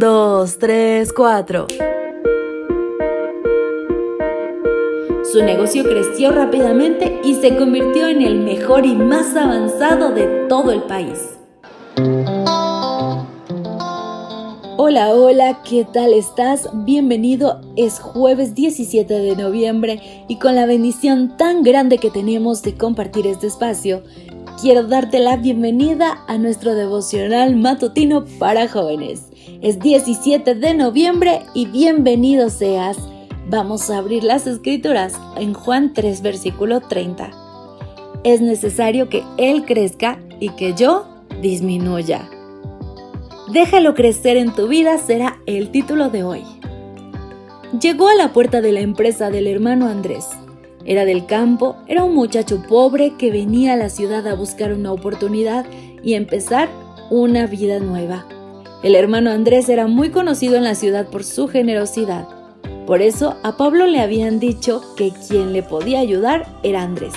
Dos, tres, cuatro. Su negocio creció rápidamente y se convirtió en el mejor y más avanzado de todo el país. Hola, hola, ¿qué tal estás? Bienvenido, es jueves 17 de noviembre y con la bendición tan grande que tenemos de compartir este espacio, quiero darte la bienvenida a nuestro devocional matutino para jóvenes. Es 17 de noviembre y bienvenido seas. Vamos a abrir las escrituras en Juan 3, versículo 30. Es necesario que Él crezca y que yo disminuya. Déjalo crecer en tu vida será el título de hoy. Llegó a la puerta de la empresa del hermano Andrés. Era del campo, era un muchacho pobre que venía a la ciudad a buscar una oportunidad y empezar una vida nueva. El hermano Andrés era muy conocido en la ciudad por su generosidad. Por eso a Pablo le habían dicho que quien le podía ayudar era Andrés.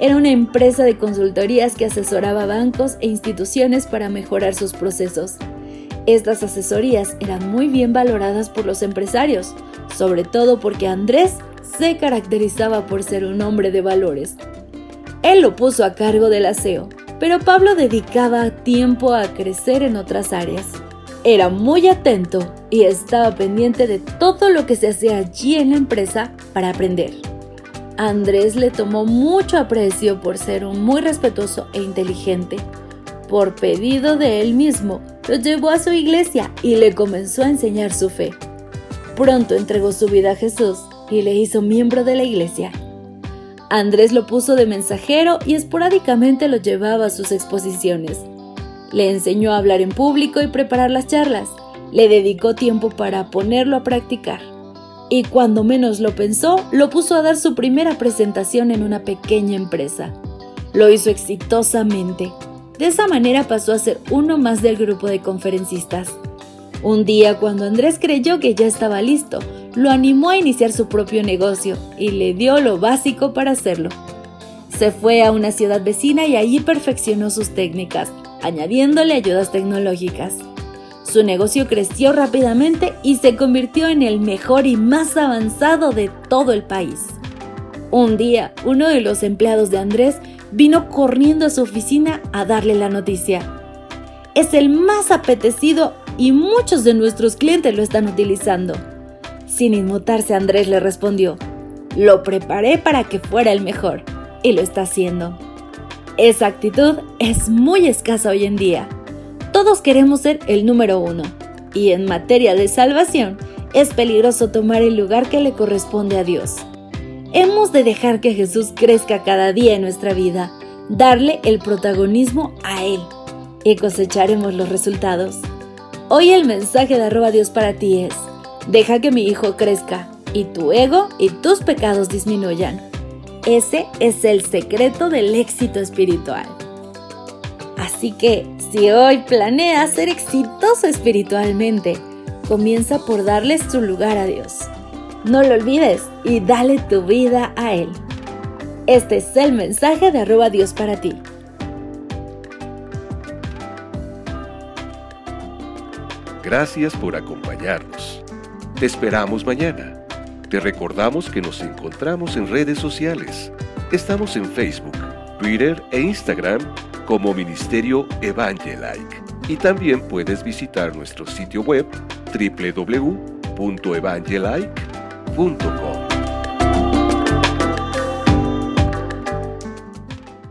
Era una empresa de consultorías que asesoraba bancos e instituciones para mejorar sus procesos. Estas asesorías eran muy bien valoradas por los empresarios, sobre todo porque Andrés se caracterizaba por ser un hombre de valores. Él lo puso a cargo del aseo, pero Pablo dedicaba tiempo a crecer en otras áreas. Era muy atento y estaba pendiente de todo lo que se hacía allí en la empresa para aprender. Andrés le tomó mucho aprecio por ser un muy respetuoso e inteligente. Por pedido de él mismo, lo llevó a su iglesia y le comenzó a enseñar su fe. Pronto entregó su vida a Jesús y le hizo miembro de la iglesia. Andrés lo puso de mensajero y esporádicamente lo llevaba a sus exposiciones. Le enseñó a hablar en público y preparar las charlas. Le dedicó tiempo para ponerlo a practicar. Y cuando menos lo pensó, lo puso a dar su primera presentación en una pequeña empresa. Lo hizo exitosamente. De esa manera pasó a ser uno más del grupo de conferencistas. Un día, cuando Andrés creyó que ya estaba listo, lo animó a iniciar su propio negocio y le dio lo básico para hacerlo. Se fue a una ciudad vecina y allí perfeccionó sus técnicas, añadiéndole ayudas tecnológicas. Su negocio creció rápidamente y se convirtió en el mejor y más avanzado de todo el país. Un día, uno de los empleados de Andrés vino corriendo a su oficina a darle la noticia. Es el más apetecido y muchos de nuestros clientes lo están utilizando. Sin inmutarse, Andrés le respondió, lo preparé para que fuera el mejor, y lo está haciendo. Esa actitud es muy escasa hoy en día. Todos queremos ser el número uno, y en materia de salvación es peligroso tomar el lugar que le corresponde a Dios. Hemos de dejar que Jesús crezca cada día en nuestra vida, darle el protagonismo a Él, y cosecharemos los resultados. Hoy el mensaje de arroba Dios para ti es, deja que mi hijo crezca, y tu ego y tus pecados disminuyan. Ese es el secreto del éxito espiritual. Así que, si hoy planeas ser exitoso espiritualmente, comienza por darles tu lugar a Dios. No lo olvides y dale tu vida a Él. Este es el mensaje de arroba Dios para ti. Gracias por acompañarnos. Te esperamos mañana. Te recordamos que nos encontramos en redes sociales. Estamos en Facebook, Twitter e Instagram como Ministerio Evangelike. Y también puedes visitar nuestro sitio web www.evangelike.com.